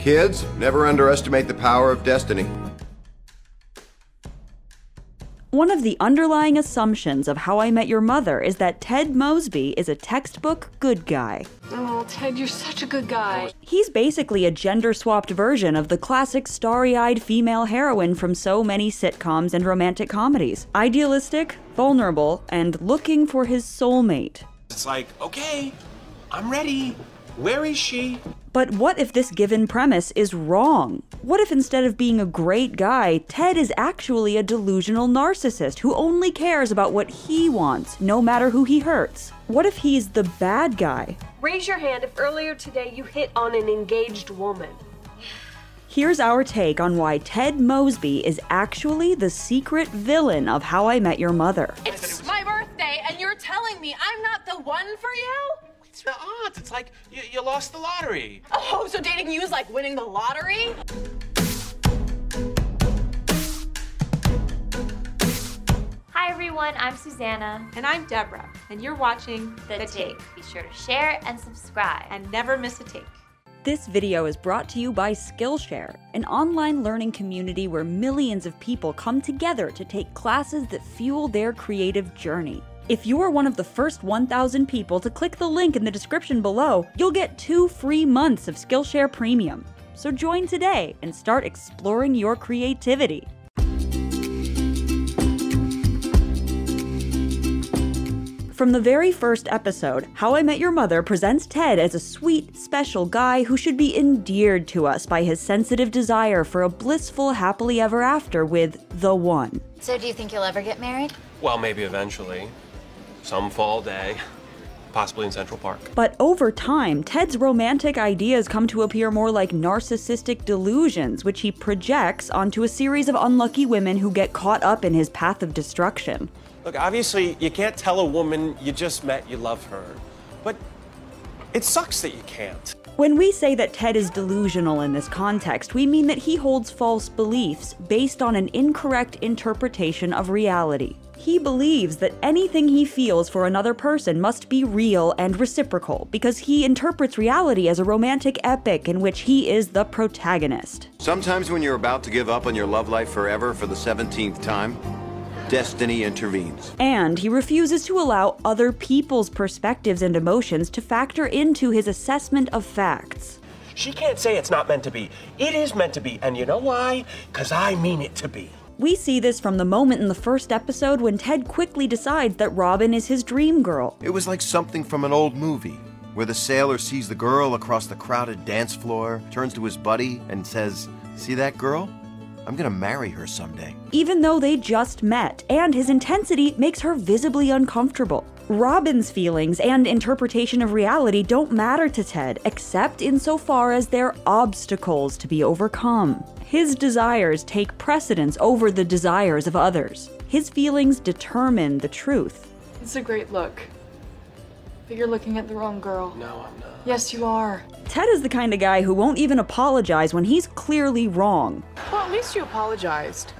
Kids, never underestimate the power of destiny. One of the underlying assumptions of How I Met Your Mother is that Ted Mosby is a textbook good guy. Oh, Ted, you're such a good guy. He's basically a gender swapped version of the classic starry eyed female heroine from so many sitcoms and romantic comedies. Idealistic, vulnerable, and looking for his soulmate. It's like, okay, I'm ready. Where is she? But what if this given premise is wrong? What if instead of being a great guy, Ted is actually a delusional narcissist who only cares about what he wants, no matter who he hurts? What if he's the bad guy? Raise your hand if earlier today you hit on an engaged woman. Here's our take on why Ted Mosby is actually the secret villain of How I Met Your Mother. It's my birthday, and you're telling me I'm not the one for you? It's the odds. It's like you, you lost the lottery. Oh, so dating you is like winning the lottery? Hi everyone, I'm Susanna. And I'm Deborah, and you're watching The, Take. Be sure to share and subscribe. and never miss a take. This video is brought to you by Skillshare, an online learning community where millions of people come together to take classes that fuel their creative journey. If you are one of the first 1,000 people to click the link in the description below, you'll get two free months of Skillshare Premium. So join today and start exploring your creativity. From the very first episode, How I Met Your Mother presents Ted as a sweet, special guy who should be endeared to us by his sensitive desire for a blissful happily ever after with the one. So, do you think you'll ever get married? Well, maybe eventually. Some fall day. Possibly in Central Park. But over time, Ted's romantic ideas come to appear more like narcissistic delusions, which he projects onto a series of unlucky women who get caught up in his path of destruction. Look, obviously, you can't tell a woman you just met you love her. But it sucks that you can't. When we say that Ted is delusional in this context, we mean that he holds false beliefs based on an incorrect interpretation of reality. He believes that anything he feels for another person must be real and reciprocal because he interprets reality as a romantic epic in which he is the protagonist. Sometimes when you're about to give up on your love life forever for the 17th time, destiny intervenes. And he refuses to allow other people's perspectives and emotions to factor into his assessment of facts. She can't say it's not meant to be. It is meant to be. And you know why? Because I mean it to be. We see this from the moment in the first episode when Ted quickly decides that Robin is his dream girl. It was like something from an old movie, where the sailor sees the girl across the crowded dance floor, turns to his buddy, and says, See that girl? I'm gonna marry her someday. even though they just met, and his intensity makes her visibly uncomfortable. Robin's feelings and interpretation of reality don't matter to Ted, except insofar as they're obstacles to be overcome. His desires take precedence over the desires of others. His feelings determine the truth. It's a great look. But you're looking at the wrong girl. No, I'm not. Yes, you are. Ted is the kind of guy who won't even apologize when he's clearly wrong. Well, at least you apologized.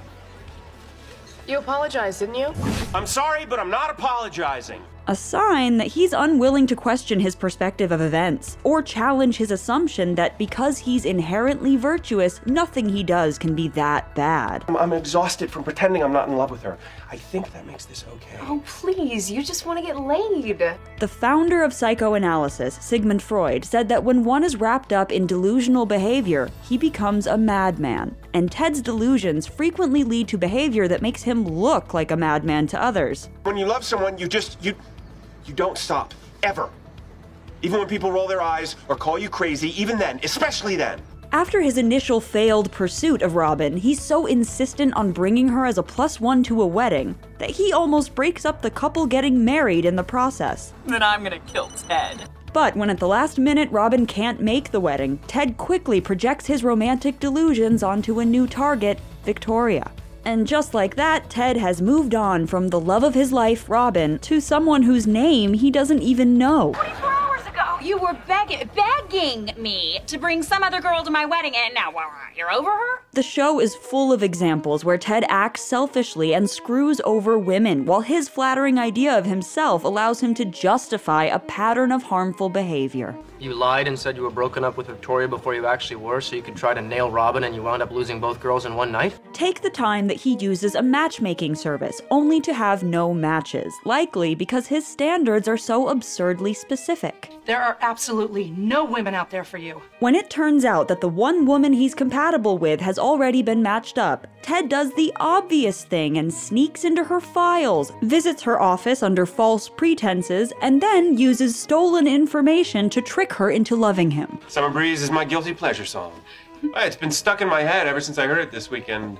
You apologized, didn't you? I'm sorry, but I'm not apologizing. A sign that he's unwilling to question his perspective of events, or challenge his assumption that because he's inherently virtuous, nothing he does can be that bad. I'm, I'm exhausted from pretending I'm not in love with her. I think that makes this okay. Oh, please, you just want to get laid. The founder of psychoanalysis, Sigmund Freud, said that when one is wrapped up in delusional behavior, he becomes a madman. And Ted's delusions frequently lead to behavior that makes him look like a madman to others. When you love someone, you just, you, you don't stop. Ever. Even when people roll their eyes or call you crazy, even then, especially then. After his initial failed pursuit of Robin, he's so insistent on bringing her as a plus one to a wedding that he almost breaks up the couple getting married in the process. Then I'm gonna kill Ted. But when at the last minute Robin can't make the wedding, Ted quickly projects his romantic delusions onto a new target, Victoria. And just like that, Ted has moved on from the love of his life, Robin, to someone whose name he doesn't even know. 24 hours ago, you were begging, begging me to bring some other girl to my wedding, and now what, you're over her? The show is full of examples where Ted acts selfishly and screws over women, while his flattering idea of himself allows him to justify a pattern of harmful behavior. You lied and said you were broken up with Victoria before you actually were, so you could try to nail Robin, and you wound up losing both girls in one night? Take the time that he uses a matchmaking service, only to have no matches, likely because his standards are so absurdly specific. There are absolutely no women out there for you. When it turns out that the one woman he's compatible with has already been matched up, Ted does the obvious thing and sneaks into her files, visits her office under false pretenses, and then uses stolen information to trick her into loving him. Summer Breeze is my guilty pleasure song. It's been stuck in my head ever since I heard it this weekend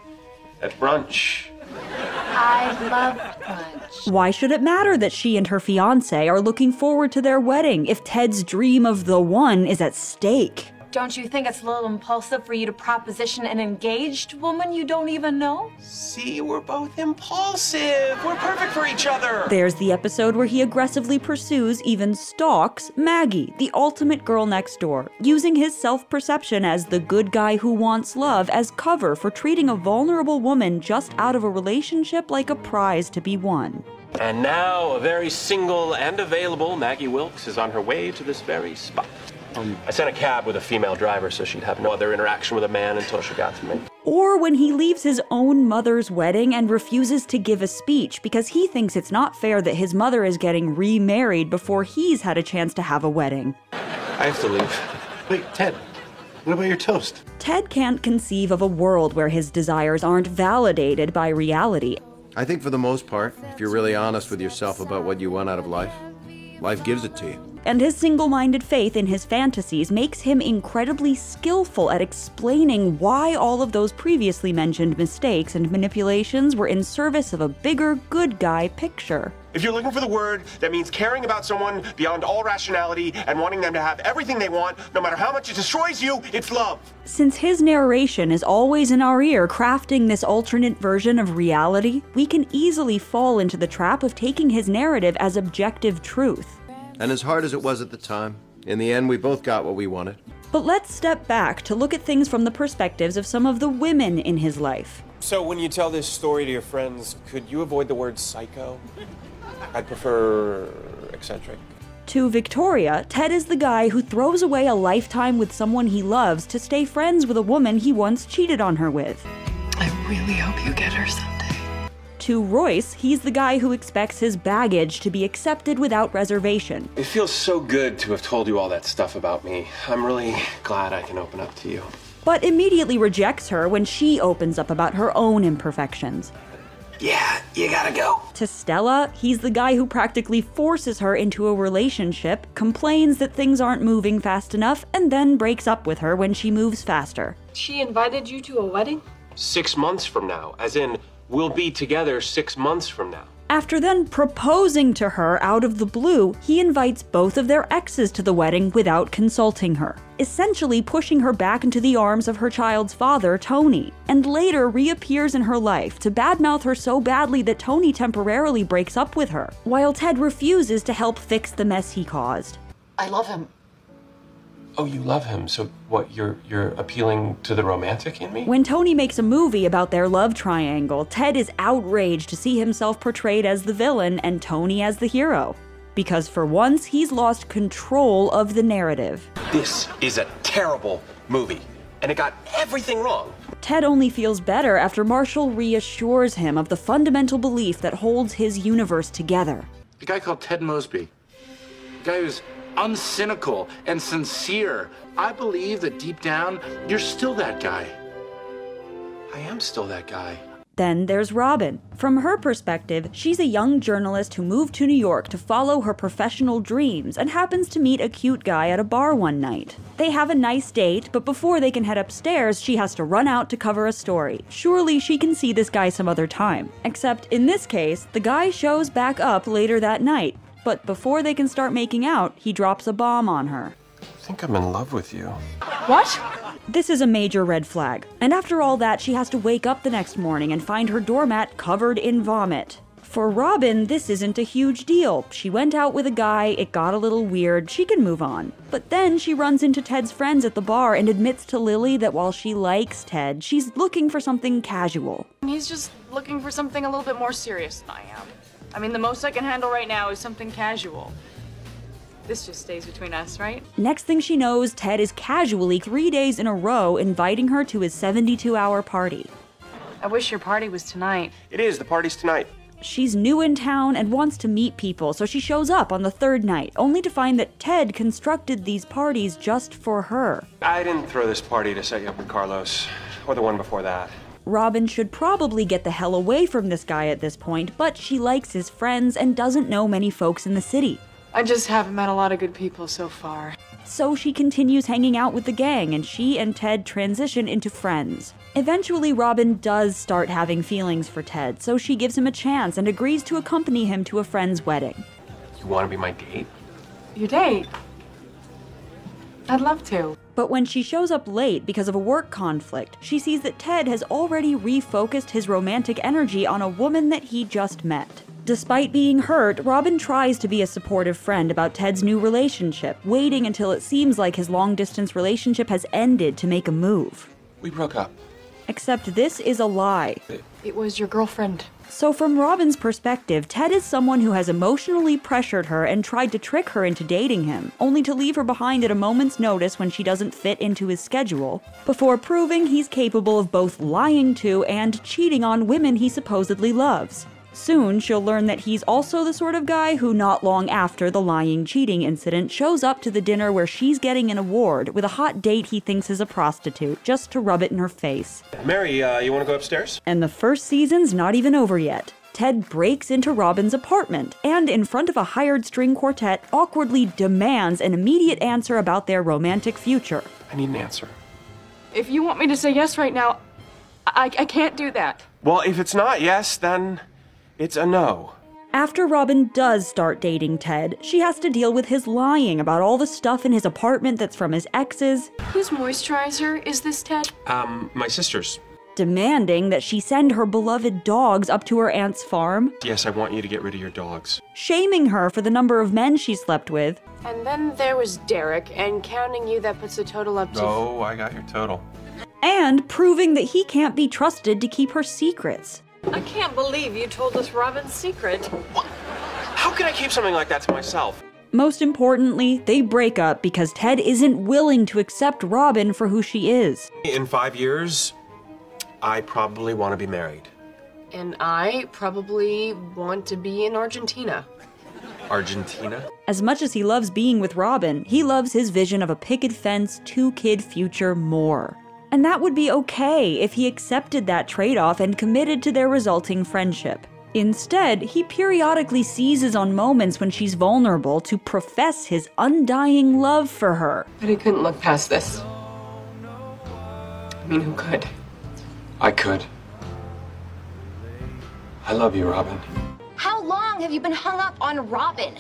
at brunch. I love brunch. Why should it matter that she and her fiance are looking forward to their wedding if Ted's dream of the one is at stake? Don't you think it's a little impulsive for you to proposition an engaged woman you don't even know? See, we're both impulsive. We're perfect for each other. There's the episode where he aggressively pursues, even stalks, Maggie, the ultimate girl next door, using his self perception as the good guy who wants love as cover for treating a vulnerable woman just out of a relationship like a prize to be won. And now, a very single and available Maggie Wilkes is on her way to this very spot. Um, I sent a cab with a female driver so she'd have no other interaction with a man until she got to me. Or when he leaves his own mother's wedding and refuses to give a speech because he thinks it's not fair that his mother is getting remarried before he's had a chance to have a wedding. I have to leave. Wait, Ted, what about your toast? Ted can't conceive of a world where his desires aren't validated by reality. I think for the most part, if you're really honest with yourself about what you want out of life, life gives it to you. And his single minded faith in his fantasies makes him incredibly skillful at explaining why all of those previously mentioned mistakes and manipulations were in service of a bigger good guy picture. If you're looking for the word that means caring about someone beyond all rationality and wanting them to have everything they want, no matter how much it destroys you, it's love. Since his narration is always in our ear, crafting this alternate version of reality, we can easily fall into the trap of taking his narrative as objective truth. And as hard as it was at the time, in the end, we both got what we wanted. But let's step back to look at things from the perspectives of some of the women in his life. So, when you tell this story to your friends, could you avoid the word psycho? I'd prefer eccentric. To Victoria, Ted is the guy who throws away a lifetime with someone he loves to stay friends with a woman he once cheated on her with. I really hope you get her someday. To Royce, he's the guy who expects his baggage to be accepted without reservation. It feels so good to have told you all that stuff about me. I'm really glad I can open up to you. But immediately rejects her when she opens up about her own imperfections. Yeah, you gotta go. To Stella, he's the guy who practically forces her into a relationship, complains that things aren't moving fast enough, and then breaks up with her when she moves faster. She invited you to a wedding? Six months from now, as in, we'll be together six months from now. After then proposing to her out of the blue, he invites both of their exes to the wedding without consulting her, essentially pushing her back into the arms of her child's father, Tony, and later reappears in her life to badmouth her so badly that Tony temporarily breaks up with her, while Ted refuses to help fix the mess he caused. I love him. Oh, you love him. So what, you're you're appealing to the romantic in me? When Tony makes a movie about their love triangle, Ted is outraged to see himself portrayed as the villain and Tony as the hero. Because for once, he's lost control of the narrative. This is a terrible movie. And it got everything wrong. Ted only feels better after Marshall reassures him of the fundamental belief that holds his universe together. The guy called Ted Mosby. The guy who's uncynical and sincere. I believe that deep down, you're still that guy. I am still that guy. Then there's Robin. From her perspective, she's a young journalist who moved to New York to follow her professional dreams and happens to meet a cute guy at a bar one night. They have a nice date, but before they can head upstairs, she has to run out to cover a story. Surely she can see this guy some other time. Except in this case, the guy shows back up later that night, but before they can start making out, he drops a bomb on her. I think I'm in love with you. What? This is a major red flag. And after all that, she has to wake up the next morning and find her doormat covered in vomit. For Robin, this isn't a huge deal. She went out with a guy, it got a little weird, she can move on. But then she runs into Ted's friends at the bar and admits to Lily that while she likes Ted, she's looking for something casual. He's just looking for something a little bit more serious than I am. I mean, the most I can handle right now is something casual. This just stays between us, right? Next thing she knows, Ted is casually three days in a row inviting her to his 72 hour party. I wish your party was tonight. It is. The party's tonight. She's new in town and wants to meet people, so she shows up on the third night, only to find that Ted constructed these parties just for her. I didn't throw this party to set you up with Carlos, or the one before that. Robin should probably get the hell away from this guy at this point, but she likes his friends and doesn't know many folks in the city. I just haven't met a lot of good people so far. So she continues hanging out with the gang, and she and Ted transition into friends. Eventually, Robin does start having feelings for Ted, so she gives him a chance and agrees to accompany him to a friend's wedding. You want to be my date? Your date? I'd love to. But when she shows up late because of a work conflict, she sees that Ted has already refocused his romantic energy on a woman that he just met. Despite being hurt, Robin tries to be a supportive friend about Ted's new relationship, waiting until it seems like his long distance relationship has ended to make a move. We broke up. Except this is a lie. It was your girlfriend. So, from Robin's perspective, Ted is someone who has emotionally pressured her and tried to trick her into dating him, only to leave her behind at a moment's notice when she doesn't fit into his schedule, before proving he's capable of both lying to and cheating on women he supposedly loves. Soon, she'll learn that he's also the sort of guy who, not long after the lying cheating incident, shows up to the dinner where she's getting an award with a hot date he thinks is a prostitute, just to rub it in her face. Mary, uh, you want to go upstairs? And the first season's not even over yet. Ted breaks into Robin's apartment and, in front of a hired string quartet, awkwardly demands an immediate answer about their romantic future. I need an answer. If you want me to say yes right now, I, I can't do that. Well, if it's not yes, then it's a no. After Robin does start dating Ted, she has to deal with his lying about all the stuff in his apartment that's from his exes, Whose moisturizer is this, Ted? Um, my sister's. demanding that she send her beloved dogs up to her aunt's farm, Yes, I want you to get rid of your dogs. shaming her for the number of men she slept with, And then there was Derek, and counting you, that puts the total up to. Oh, I got your total. and proving that he can't be trusted to keep her secrets. I can't believe you told us Robin's secret. What? How can I keep something like that to myself? Most importantly, they break up because Ted isn't willing to accept Robin for who she is. In five years, I probably want to be married. And I probably want to be in Argentina. Argentina? As much as he loves being with Robin, he loves his vision of a picket fence, two kid future more. And that would be okay if he accepted that trade off and committed to their resulting friendship. Instead, he periodically seizes on moments when she's vulnerable to profess his undying love for her. But he couldn't look past this. I mean, who could? I could. I love you, Robin. How long have you been hung up on Robin?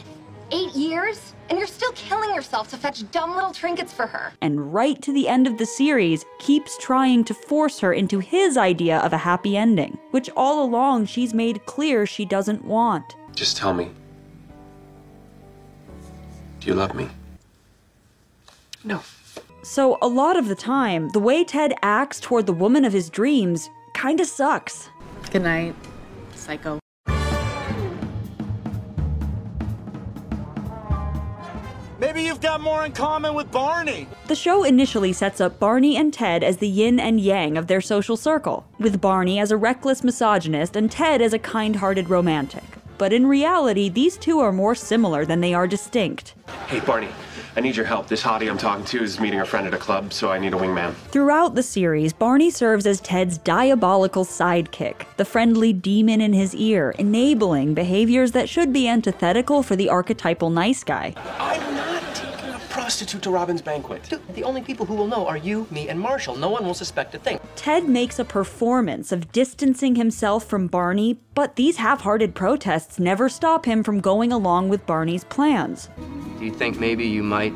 Eight years? And you're still killing yourself to fetch dumb little trinkets for her. And right to the end of the series, keeps trying to force her into his idea of a happy ending, which all along she's made clear she doesn't want. Just tell me. Do you love me? No. So, a lot of the time, the way Ted acts toward the woman of his dreams kinda sucks. Good night, psycho. Maybe you've got more in common with Barney. The show initially sets up Barney and Ted as the yin and yang of their social circle, with Barney as a reckless misogynist and Ted as a kind hearted romantic. But in reality, these two are more similar than they are distinct. Hey, Barney, I need your help. This hottie I'm talking to is meeting a friend at a club, so I need a wingman. Throughout the series, Barney serves as Ted's diabolical sidekick, the friendly demon in his ear, enabling behaviors that should be antithetical for the archetypal nice guy. I'm not taking a prostitute to Robin's banquet. Dude, the only people who will know are you, me, and Marshall. No one will suspect a thing. Ted makes a performance of distancing himself from Barney, but these half hearted protests never stop him from going along with Barney's plans. Do you think maybe you might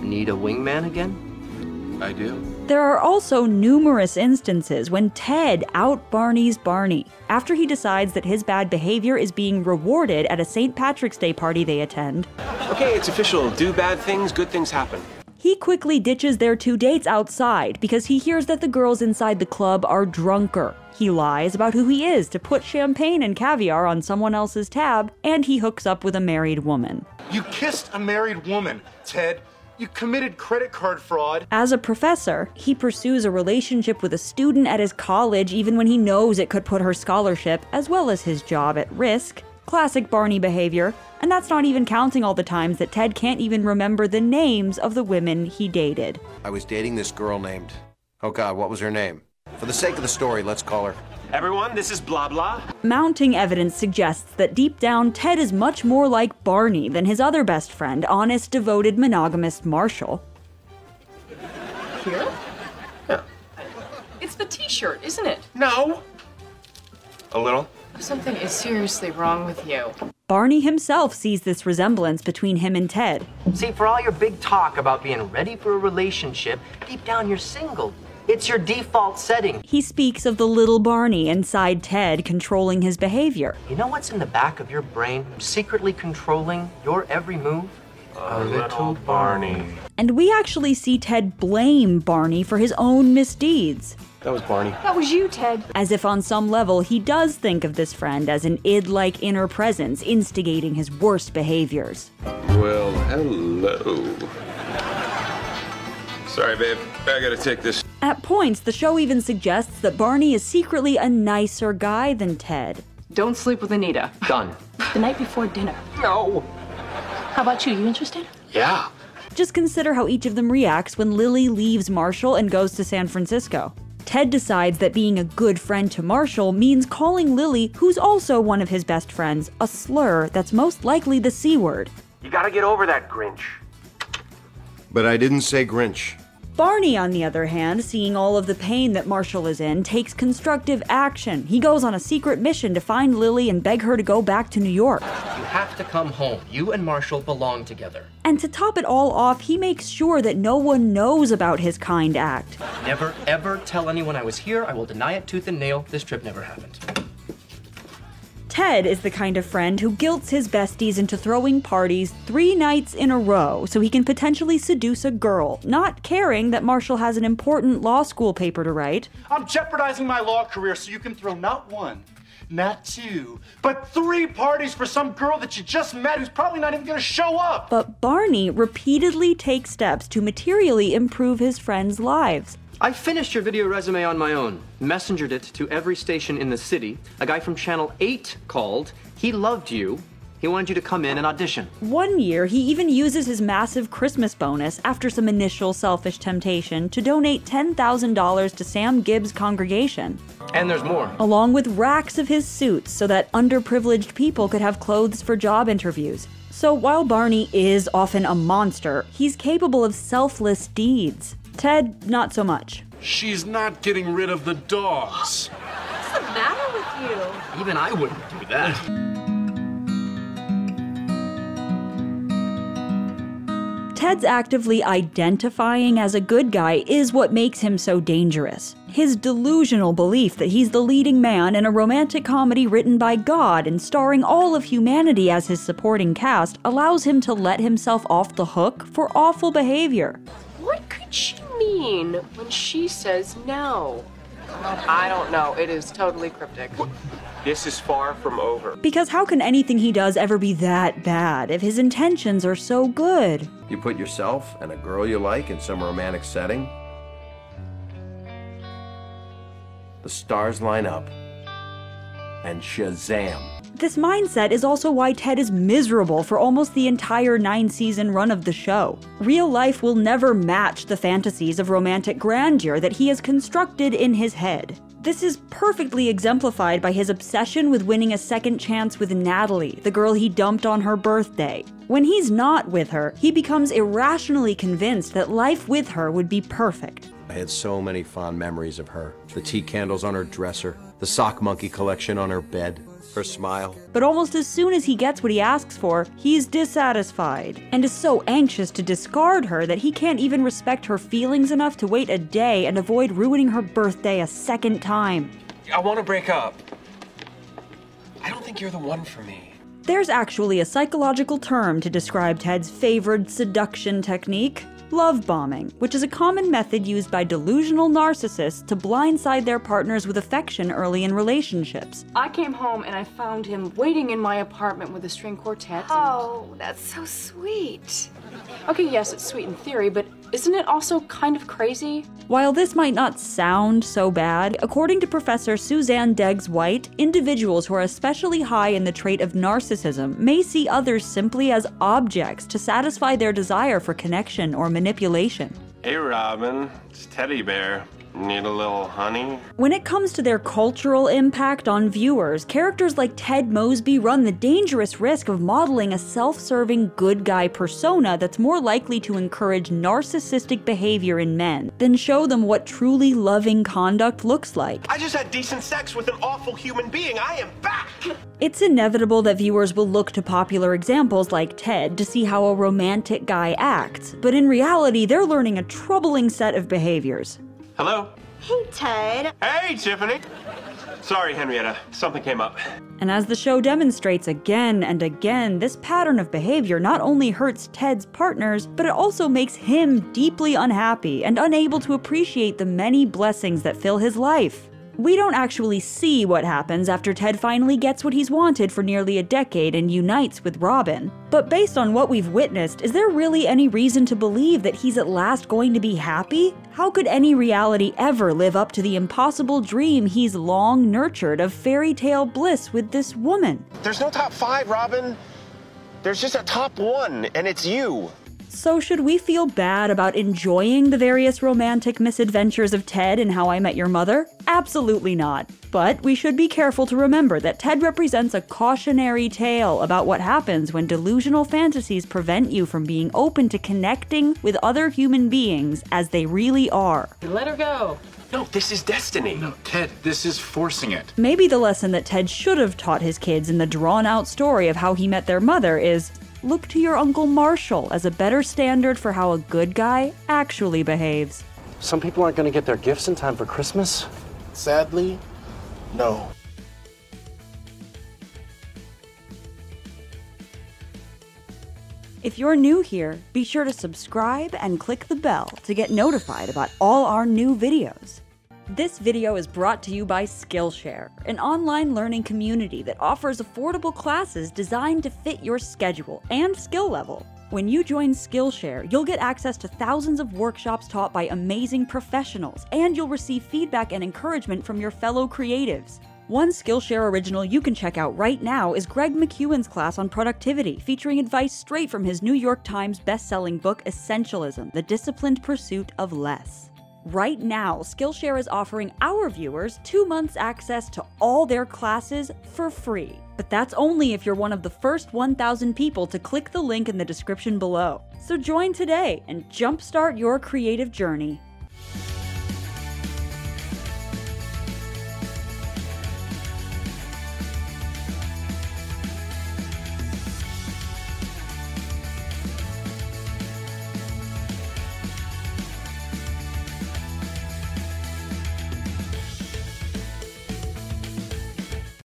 need a wingman again? I do. There are also numerous instances when Ted out Barney's Barney after he decides that his bad behavior is being rewarded at a St. Patrick's Day party they attend. Okay, it's official. Do bad things, good things happen. He quickly ditches their two dates outside because he hears that the girls inside the club are drunker. He lies about who he is to put champagne and caviar on someone else's tab, and he hooks up with a married woman. You kissed a married woman, Ted. You committed credit card fraud. As a professor, he pursues a relationship with a student at his college even when he knows it could put her scholarship, as well as his job, at risk. Classic Barney behavior. And that's not even counting all the times that Ted can't even remember the names of the women he dated. I was dating this girl named. Oh god, what was her name? For the sake of the story, let's call her. Everyone, this is Blah Blah. Mounting evidence suggests that deep down, Ted is much more like Barney than his other best friend, honest, devoted, monogamist Marshall. Here? Yeah. It's the t-shirt, isn't it? No. A little. Something is seriously wrong with you. Barney himself sees this resemblance between him and Ted. See, for all your big talk about being ready for a relationship, deep down you're single. It's your default setting. He speaks of the little Barney inside Ted controlling his behavior. You know what's in the back of your brain, secretly controlling your every move? A little Barney. And we actually see Ted blame Barney for his own misdeeds. That was Barney. That was you, Ted. As if on some level he does think of this friend as an id like inner presence instigating his worst behaviors. Well, hello. Sorry, babe. I gotta take this. At points, the show even suggests that Barney is secretly a nicer guy than Ted. Don't sleep with Anita. Done. The night before dinner. No. How about you? You interested? Yeah. Just consider how each of them reacts when Lily leaves Marshall and goes to San Francisco. Ted decides that being a good friend to Marshall means calling Lily, who's also one of his best friends, a slur that's most likely the C word. You gotta get over that Grinch. But I didn't say Grinch. Barney, on the other hand, seeing all of the pain that Marshall is in, takes constructive action. He goes on a secret mission to find Lily and beg her to go back to New York. You have to come home. You and Marshall belong together. And to top it all off, he makes sure that no one knows about his kind act. Never, ever tell anyone I was here. I will deny it tooth and nail. This trip never happened. Ted is the kind of friend who guilts his besties into throwing parties three nights in a row so he can potentially seduce a girl, not caring that Marshall has an important law school paper to write. I'm jeopardizing my law career so you can throw not one, not two, but three parties for some girl that you just met who's probably not even gonna show up. But Barney repeatedly takes steps to materially improve his friends' lives. I finished your video resume on my own, messengered it to every station in the city. A guy from Channel 8 called. He loved you. He wanted you to come in and audition. One year, he even uses his massive Christmas bonus after some initial selfish temptation to donate $10,000 to Sam Gibbs' congregation. And there's more. Along with racks of his suits so that underprivileged people could have clothes for job interviews. So while Barney is often a monster, he's capable of selfless deeds. Ted, not so much. She's not getting rid of the dogs. What's the matter with you? Even I wouldn't do that. Ted's actively identifying as a good guy is what makes him so dangerous. His delusional belief that he's the leading man in a romantic comedy written by God and starring all of humanity as his supporting cast allows him to let himself off the hook for awful behavior. What could she mean when she says no? I don't know. It is totally cryptic. This is far from over. Because how can anything he does ever be that bad if his intentions are so good? You put yourself and a girl you like in some romantic setting, the stars line up, and Shazam. This mindset is also why Ted is miserable for almost the entire nine season run of the show. Real life will never match the fantasies of romantic grandeur that he has constructed in his head. This is perfectly exemplified by his obsession with winning a second chance with Natalie, the girl he dumped on her birthday. When he's not with her, he becomes irrationally convinced that life with her would be perfect. I had so many fond memories of her. The tea candles on her dresser, the sock monkey collection on her bed. Her smile. But almost as soon as he gets what he asks for, he's dissatisfied and is so anxious to discard her that he can't even respect her feelings enough to wait a day and avoid ruining her birthday a second time. I want to break up. I don't think you're the one for me. There's actually a psychological term to describe Ted's favored seduction technique love bombing, which is a common method used by delusional narcissists to blindside their partners with affection early in relationships. I came home and I found him waiting in my apartment with a string quartet. Oh, that's so sweet. Okay, yes, it's sweet in theory, but isn't it also kind of crazy? While this might not sound so bad, according to Professor Suzanne Degges-White, individuals who are especially high in the trait of narcissism may see others simply as objects to satisfy their desire for connection or manipulation. Hey, Robin. It's Teddy Bear. Need a little honey? When it comes to their cultural impact on viewers, characters like Ted Mosby run the dangerous risk of modeling a self serving good guy persona that's more likely to encourage narcissistic behavior in men than show them what truly loving conduct looks like. I just had decent sex with an awful human being. I am back! It's inevitable that viewers will look to popular examples like Ted to see how a romantic guy acts, but in reality, they're learning a troubling set of behaviors. Hello? Hey, Ted. Hey, Tiffany! Sorry, Henrietta. Something came up. And as the show demonstrates again and again, this pattern of behavior not only hurts Ted's partners, but it also makes him deeply unhappy and unable to appreciate the many blessings that fill his life. We don't actually see what happens after Ted finally gets what he's wanted for nearly a decade and unites with Robin. But based on what we've witnessed, is there really any reason to believe that he's at last going to be happy? How could any reality ever live up to the impossible dream he's long nurtured of fairy tale bliss with this woman? There's no top five, Robin. There's just a top one, and it's you. So, should we feel bad about enjoying the various romantic misadventures of Ted in How I Met Your Mother? Absolutely not. But we should be careful to remember that Ted represents a cautionary tale about what happens when delusional fantasies prevent you from being open to connecting with other human beings as they really are. Let her go. No, this is destiny. No, Ted, this is forcing it. Maybe the lesson that Ted should have taught his kids in the drawn out story of how he met their mother is look to your Uncle Marshall as a better standard for how a good guy actually behaves. Some people aren't going to get their gifts in time for Christmas. Sadly, no. If you're new here, be sure to subscribe and click the bell to get notified about all our new videos. This video is brought to you by Skillshare, an online learning community that offers affordable classes designed to fit your schedule and skill level. When you join Skillshare, you'll get access to thousands of workshops taught by amazing professionals, and you'll receive feedback and encouragement from your fellow creatives. One Skillshare original you can check out right now is Greg McKeown's class on productivity, featuring advice straight from his New York Times best-selling book Essentialism: The Disciplined Pursuit of Less. Right now, Skillshare is offering our viewers two months access to all their classes for free. But that's only if you're one of the first 1,000 people to click the link in the description below. So join today and jumpstart your creative journey.